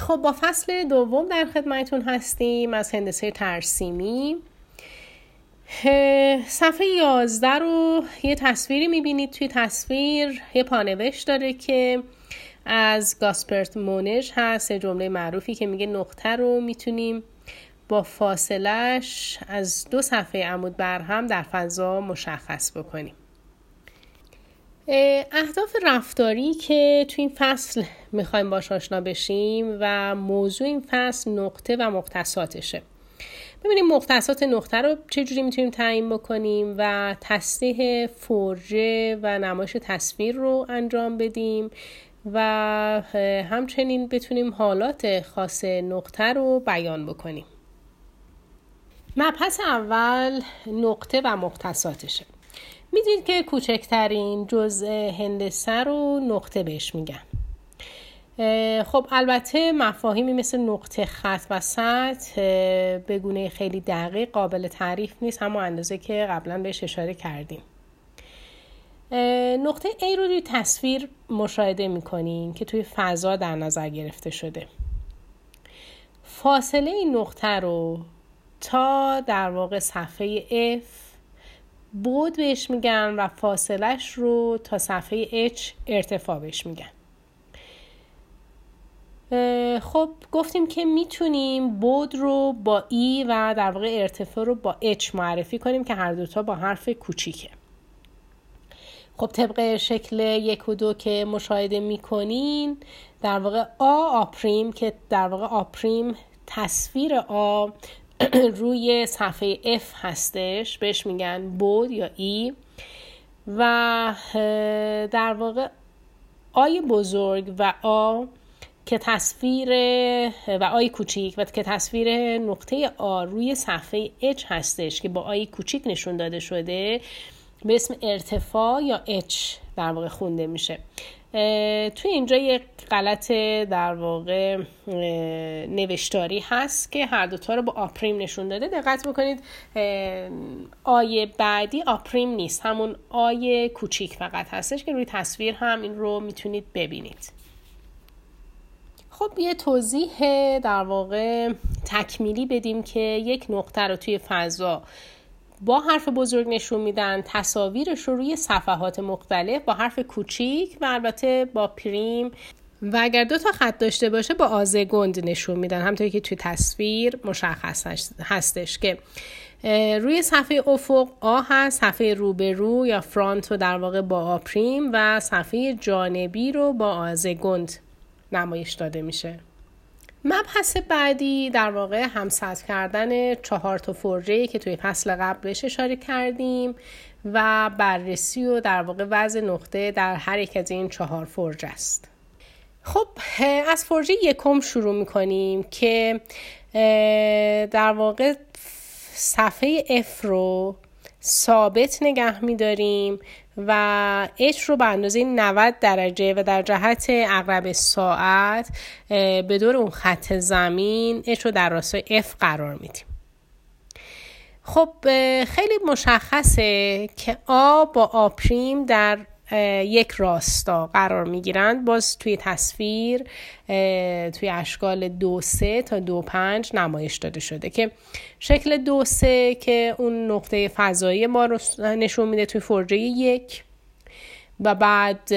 خب با فصل دوم در خدمتون هستیم از هندسه ترسیمی. صفحه 11 رو یه تصویری می‌بینید توی تصویر یه پانوشت داره که از گاسپرت مونش هست جمله معروفی که میگه نقطه رو می‌تونیم با فاصلش از دو صفحه عمود برهم در فضا مشخص بکنیم. اهداف رفتاری که تو این فصل می‌خوایم باش آشنا بشیم و موضوع این فصل نقطه و مختصاتشه. ببینیم مختصات نقطه رو چجوری می‌تونیم تعیین بکنیم و تصدیح فرجه و نمایش تصویر رو انجام بدیم و همچنین بتونیم حالات خاص نقطه رو بیان بکنیم. مبحث اول نقطه و مختصاتشه. می‌دید که کوچکترین جزء هندسه رو نقطه بهش میگن. خب البته مفاهیمی مثل نقطه خط و سطح به گونه خیلی دقیق قابل تعریف نیست همون اندازه که قبلا بهش اشاره کردیم. نقطه A رو روی تصویر مشاهده می‌کنین که توی فضا در نظر گرفته شده. فاصله این نقطه رو تا در واقع صفحه F بود بهش میگن و فاصلش رو تا صفحه H ارتفاع بهش میگن خب گفتیم که می‌تونیم بود رو با ای و در واقع ارتفاع رو با H معرفی کنیم که هر دوتا با حرف کوچیکه. خب طبق شکل یک و دو که مشاهده می‌کنین در واقع آ آپریم که در واقع آپریم تصویر آ روی صفحه F هستش. بهش میگن بود یا ای. و در واقع آی بزرگ و آ که تصویر و آی کوچیک و که تصویر نقطه آ روی صفحه H هستش که با آی کوچیک نشون داده شده به اسم ارتفاع یا H. در واقع خونده میشه. توی اینجا یک غلط در واقع نوشتاری هست که هر دوتا رو با آپریم نشون داده. دقت بکنید آیه بعدی آپریم نیست. همون آیه کوچیک فقط هستش که روی تصویر هم این رو می‌تونید ببینید. خب یه توضیح در واقع تکمیلی بدیم که یک نقطه رو توی فضا با حرف بزرگ نشون میدن تصاویرش رو روی صفحات مختلف با حرف کوچیک و البته با پریم و اگر دو تا خط داشته باشه با آزه گند نشون میدن همطوری که توی تصویر مشخص هستش که روی صفحه افق آ هست صفحه روبرو یا فرانت رو در واقع با آپریم و صفحه جانبی رو با آزه گند نمایش داده میشه. مبحث بعدی در واقع همسط کردن چهار تا فرجه که توی فصل قبل بهش اشاره کردیم و بررسی و در واقع وضع نقطه در هر یک از این چهار فرجه است. خب از فرجه یکم شروع می‌کنیم که در واقع صفحه F رو ثابت نگه میداریم و H رو به اندازه 90 درجه و در جهت اقرب ساعت به دور اون خط زمین H رو در راستای F قرار میدیم. خب خیلی مشخصه که آ با آپریم در یک راستا قرار می گیرند باز توی تصویر توی اشکال دو سه تا دو پنج نمایش داده شده که شکل دو سه که اون نقطه فضایی ما رو نشون میده توی فرجه یک. و بعد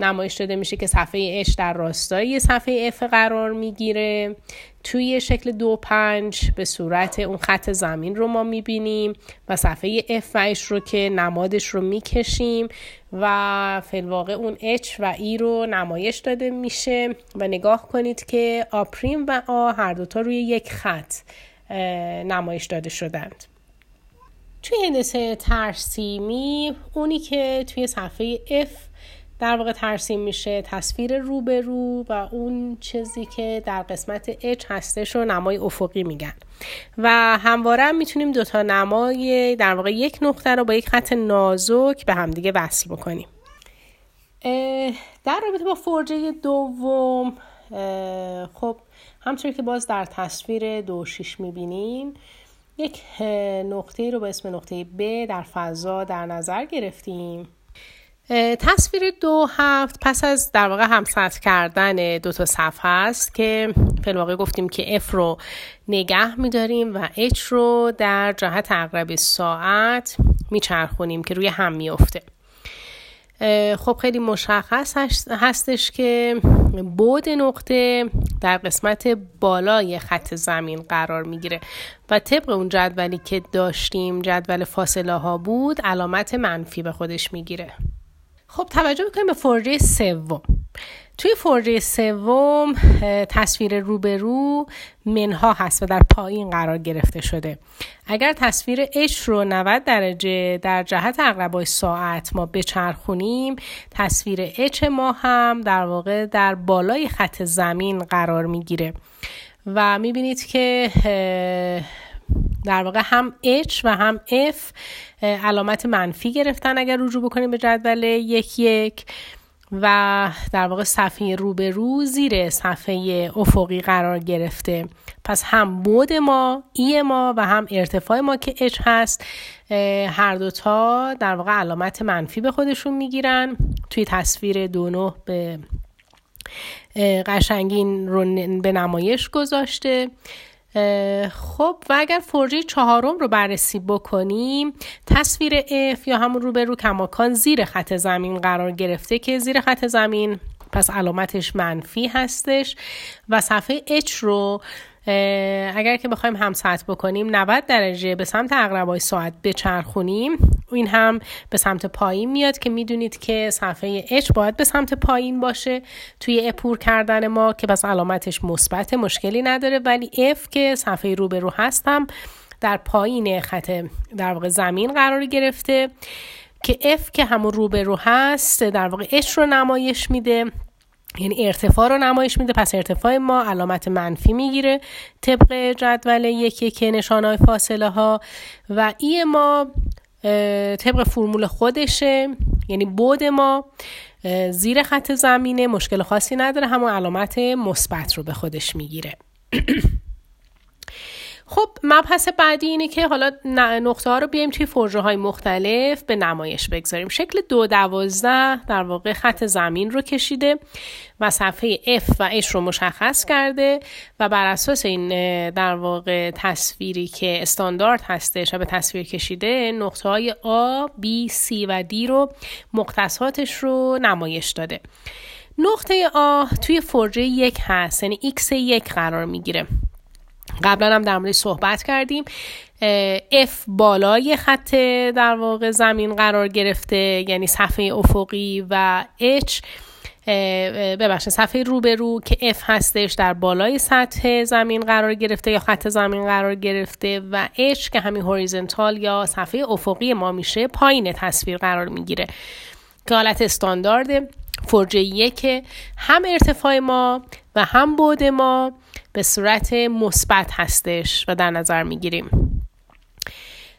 نمایش داده میشه که صفحه اش در راستای صفحه اف قرار می‌گیره. توی شکل دو پنج به صورت اون خط زمین رو ما می‌بینیم و صفحه اف و اش رو که نمادش رو می‌کشیم و فلواقع اون H و E رو نمایش داده میشه. و نگاه کنید که آپریم و آ هر دوتا روی یک خط نمایش داده شدند. توی هندسه ترسیمی اونی که توی صفحه F در واقع ترسیم میشه تصویر روبرو و اون چیزی که در قسمت H هستش رو نمای افقی میگن. و همواره هم می‌تونیم دوتا نمای در واقع یک نقطه رو با یک خط نازک به همدیگه وصل بکنیم. در رابطه با فرجه دوم خب همطور که باز در تصویر دو شیش می‌بینین یک نقطه رو به اسم نقطه B در فضا در نظر گرفتیم. تصویر دو هفت پس از در واقع همسط کردن دو تا صفحه است که واقع گفتیم که F رو نگه میداریم و H رو در جهت اقرب ساعت میچرخونیم که روی هم میفته خب خیلی مشخص هستش که بود نقطه در قسمت بالای خط زمین قرار می‌گیره و طبق اون جدولی که داشتیم جدول فاصله ها بود علامت منفی به خودش می‌گیره. خب توجه بکنیم به فرجه سوم. توی فرجه سوم تصویر روبرو منها هست و در پایین قرار گرفته شده. اگر تصویر H رو 90 درجه در جهت اقربای ساعت ما بچرخونیم تصویر H ما هم در واقع در بالای خط زمین قرار می‌گیره. و می‌بینید که در واقع هم H و هم F علامت منفی گرفتن اگر رجوع بکنیم به جدول یک یک. و در واقع صفحه روبرو زیر صفحه افقی قرار گرفته. پس هم بود ما ای ما و هم ارتفاع ما که اچ هست هر دوتا در واقع علامت منفی به خودشون می‌گیرن. توی تصویر دونو به قشنگین رو به نمایش گذاشته. خب و اگر فرجه چهارم رو بررسی بکنیم تصویر F یا همون رو به رو کماکان زیر خط زمین قرار گرفته که زیر خط زمین پس علامتش منفی هستش و صفحه H رو اگر که بخوایم هم ساعت بکنیم 90 درجه به سمت اقربای ساعت بچرخونیم. این هم به سمت پایین میاد که می‌دونید که صفحه H باید به سمت پایین باشه توی اپور کردن ما که پس علامتش مثبت مشکلی نداره. ولی F که صفحه روبرو هستم در پایین خط در واقع زمین قرار گرفته. که F که همون روبرو هست در واقع H رو نمایش میده. یعنی ارتفاع رو نمایش میده پس ارتفاع ما علامت منفی می‌گیره طبق جدول یکی که نشانه های فاصله ها و ای ما طبق فرمول خودشه. یعنی بود ما زیر خط زمینه مشکل خاصی نداره همون علامت مثبت رو به خودش می‌گیره. خب مبحث بعدی اینه که حالا نقطه ها رو بیایم توی فرژه های مختلف به نمایش بگذاریم. شکل دو دوازده در واقع خط زمین رو کشیده و صفحه F و H رو مشخص کرده و بر اساس این در واقع تصویری که استاندارد هستش و به تصویر کشیده نقطه های A, B, C و D رو مختصاتش رو نمایش داده. نقطه A توی فرجه یک هست یعنی X یک قرار می‌گیره. قبلا هم در مورد صحبت کردیم. F بالای خط در واقع زمین قرار گرفته یعنی صفحه افقی و H. ببخشید صفحه روبرو که F هستش در بالای سطح زمین قرار گرفته یا خط زمین قرار گرفته و H که همین هوریزنتال یا صفحه افقی ما میشه پایین تصویر قرار می‌گیره. که حالت استاندارد فرجه یک هم ارتفاع ما و هم بود ما به صورت مثبت هستش و در نظر می‌گیریم.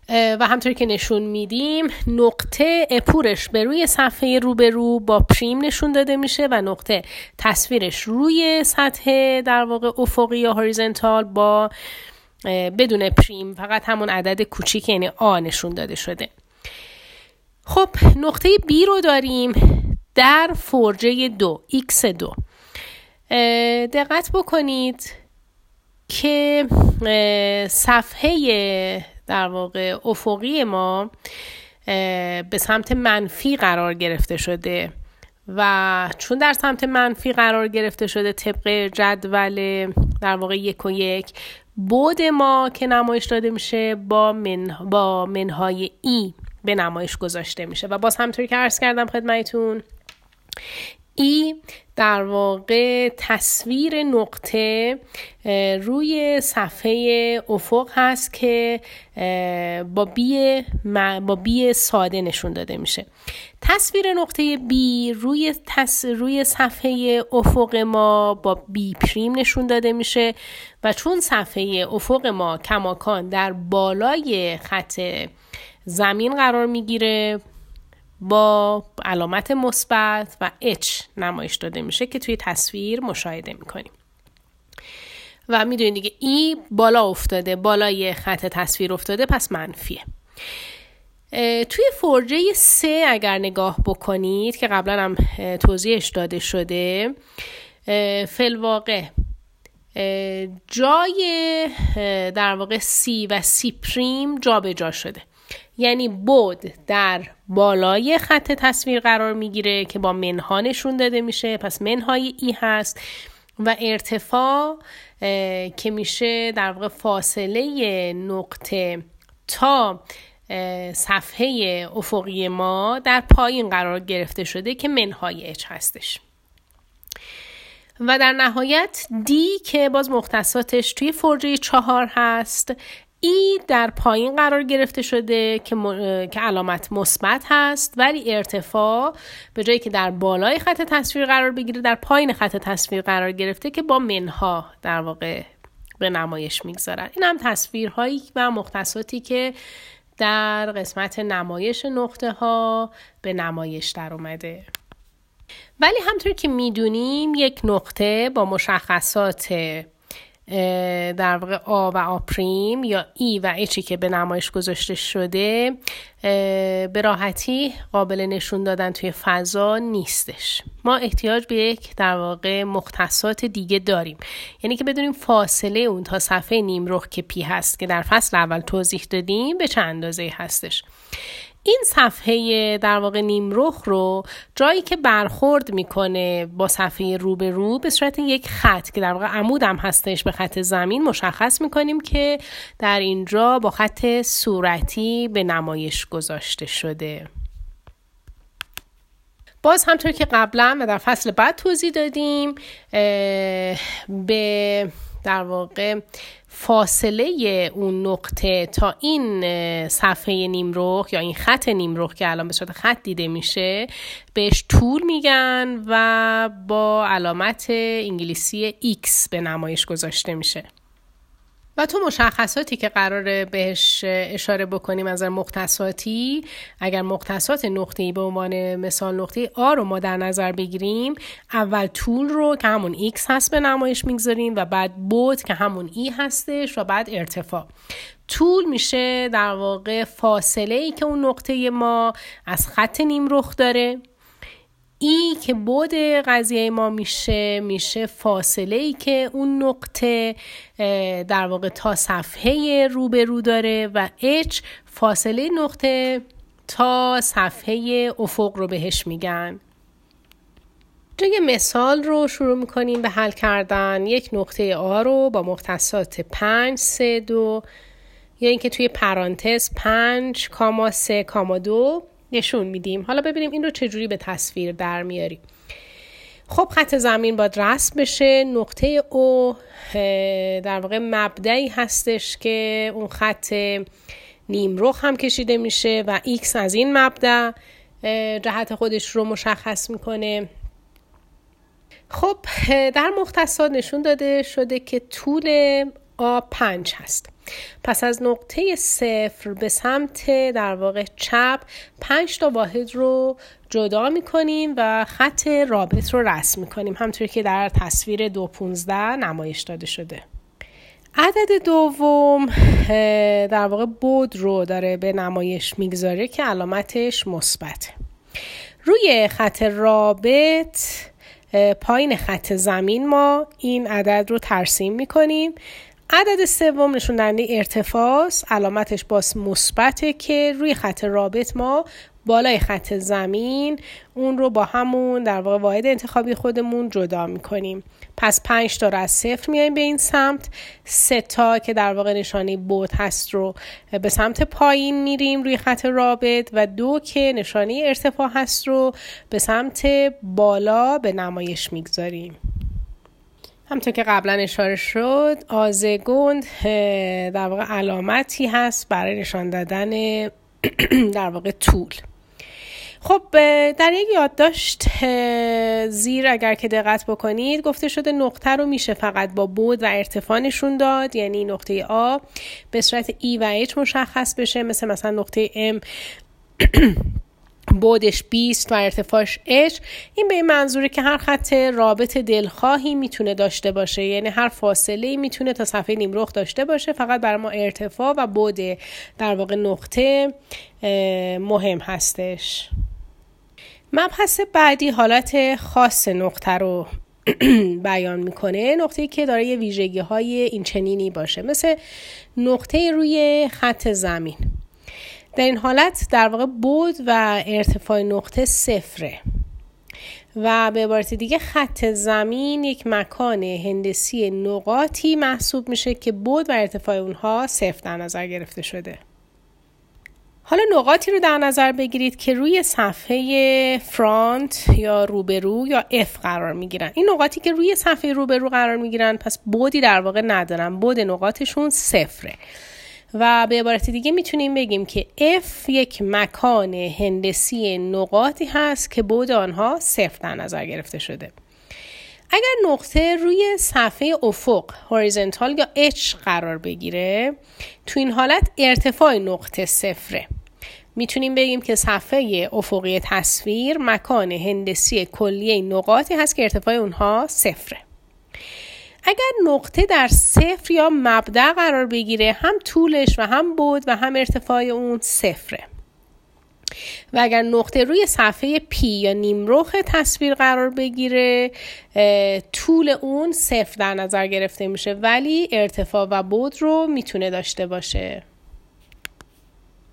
و همطور که نشون میدیم نقطه اپورش به روی صفحه روبرو با پریم نشون داده میشه و نقطه تصویرش روی سطح در واقع افقی یا هوریزنتال با بدون پریم فقط همون عدد کوچیک یعنی آ نشون داده شده. خب نقطه B رو داریم در فرجه دو x دو. دقت بکنید. که صفحه در واقع افقی ما به سمت منفی قرار گرفته شده. و چون در سمت منفی قرار گرفته شده طبق جدول در واقع یک و یک بود ما که نمایش داده میشه با, من با منهای ای به نمایش گذاشته میشه. و باز همطوری که عرض کردم خدمتون ای در واقع تصویر نقطه روی صفحه افق هست که با بی, با بی ساده نشون داده میشه. تصویر نقطه بی روی, تص... روی صفحه افق ما با بی پریم نشون داده میشه و چون صفحه افق ما کماکان در بالای خط زمین قرار می‌گیره با علامت مثبت و H نمایش داده میشه که توی تصویر مشاهده می‌کنیم. و می‌دونید دیگه ای بالا افتاده بالای خط تصویر افتاده پس منفیه. توی فرجه سه اگر نگاه بکنید که قبلا هم توضیحش داده شده فلواقع جای در واقع سی و سی پریم جابجا جا شده. یعنی بود در بالای خط تصویر قرار می‌گیره که با منها نشون داده میشه. پس منهای ای هست و ارتفاع که میشه در واقع فاصله نقطه تا صفحه افقی ما در پایین قرار گرفته شده که منهای اچ هستش. و در نهایت دی که باز مختصاتش توی فرجه چهار هست. ای در پایین قرار گرفته شده که, که علامت مثبت هست ولی ارتفاع به جایی که در بالای خط تصویر قرار بگیره در پایین خط تصویر قرار گرفته که با منها در واقع به نمایش می‌گذارن. این هم تصویرهایی و مختصاتی که در قسمت نمایش نقطه ها به نمایش در اومده ولی همطور که می‌دونیم یک نقطه با مشخصات در واقع آ و آ پریم یا ای و اچی که به نمایش گذاشته شده به راحتی قابل نشون دادن توی فضا نیستش. ما احتیاج به یک در واقع مختصات دیگه داریم. یعنی که بدونیم فاصله اون تا صفحه نیمرخ که پی هست که در فصل اول توضیح دادیم به چند اندازه هستش. این صفحه در واقع نیمرخ رو جایی که برخورد می‌کنه با صفحه رو به رو به صورت یک خط که در واقع عمود هم هستش به خط زمین مشخص می‌کنیم که در اینجا با خط صورتی به نمایش گذاشته شده. باز همطور که قبلا و در فصل بعد توضیح دادیم به در واقع فاصله اون نقطه تا این صفحه نیمرخ یا این خط نیمرخ که الان به صورت خط دیده میشه بهش طول میگن و با علامت انگلیسی X به نمایش گذاشته میشه. و تو مشخصاتی که قراره بهش اشاره بکنیم از مختصاتی اگر مختصات نقطه‌ای به عنوان مثال نقطه آ رو ما در نظر بگیریم اول طول رو که همون x هست به نمایش می‌گذاریم و بعد بود که همون ای هستش و بعد ارتفاع. طول میشه در واقع فاصله ای که اون نقطه ما از خط نیم رخ داره. ای که بود قضیه ما میشه میشه فاصله ای که اون نقطه در واقع تا صفحه روبرو داره و H فاصله نقطه تا صفحه افق رو بهش میگن. یه مثال رو شروع می‌کنیم به حل کردن. یک نقطه آ رو با مختصات 5 3 2 یا اینکه توی پرانتز 5 کاما 3 کاما 2 نشون میدیم. حالا ببینیم این رو چجوری به تصویر در میاریم خب خط زمین باید رسم بشه. نقطه او در واقع مبدعی هستش که اون خط نیمرخ هم کشیده میشه و x از این مبدع جهت خودش رو مشخص می‌کنه. خب در مختصات نشون داده شده که طول آ پنج هست. پس از نقطه صفر به سمت در واقع چپ پنج تا واحد رو جدا می‌کنیم و خط رابط رو رسم می‌کنیم همطور که در تصویر دو پونزده نمایش داده شده. عدد دوم در واقع بود رو داره به نمایش می‌گذاره که علامتش مثبت روی خط رابط پایین خط زمین ما این عدد رو ترسیم می‌کنیم. عدد سوم نشون دهنده ارتفاع علامتش باز مثبته که روی خط رابط ما بالای خط زمین اون رو با همون در واقع واحد انتخابی خودمون جدا می‌کنیم. پس پنج تا رو از صفر میایم به این سمت. سه تا که در واقع نشانه بود هست رو به سمت پایین میریم روی خط رابط و دو که نشانه ارتفاع هست رو به سمت بالا به نمایش می‌گذاریم. همطور که قبلا اشاره شد آزگوند در واقع علامتی هست برای نشان دادن در واقع طول. خب در یک یادداشت زیر اگر که دقت بکنید گفته شده نقطه رو میشه فقط با بود و ارتفاع نشون داد. یعنی نقطه آ به صورت ای و H مشخص بشه. مثل مثلا نقطه M بودش 20 و ارتفاعش h این به این منظوره که هر خط رابط دلخواهی می‌تونه داشته باشه. یعنی هر فاصله می‌تونه تا صفحه نیمرخ داشته باشه. فقط برای ما ارتفاع و بود در واقع نقطه مهم هستش. مبحث بعدی حالت خاص نقطه رو بیان می‌کنه. نقطه که داره یه ویژگی های این چنینی باشه. مثل نقطه روی خط زمین. در این حالت در واقع بود و ارتفاع نقطه صفره. و به عبارت دیگه خط زمین یک مکان هندسی نقاطی محسوب میشه که بود و ارتفاع اونها صفر در نظر گرفته شده. حالا نقاطی رو در نظر بگیرید که روی صفحه فرانت یا روبرو یا F قرار می‌گیرن. این نقاطی که روی صفحه روبرو قرار می‌گیرن پس بودی در واقع ندارن. بود نقاطشون صفره. و به عبارت دیگه می‌تونیم بگیم که F یک مکان هندسی نقاطی هست که بود آنها صفر در نظر گرفته شده. اگر نقطه روی صفحه افق هوریزنتال یا H قرار بگیره تو این حالت ارتفاع نقطه صفره. می‌تونیم بگیم که صفحه افقی تصویر مکان هندسی کلیه نقاطی هست که ارتفاع اونها صفره. اگر نقطه در صفر یا مبدع قرار بگیره هم طولش و هم بود و هم ارتفاع اون صفره. و اگر نقطه روی صفحه پی یا نیمرخ تصویر قرار بگیره طول اون صفر در نظر گرفته میشه ولی ارتفاع و بود رو می‌تونه داشته باشه.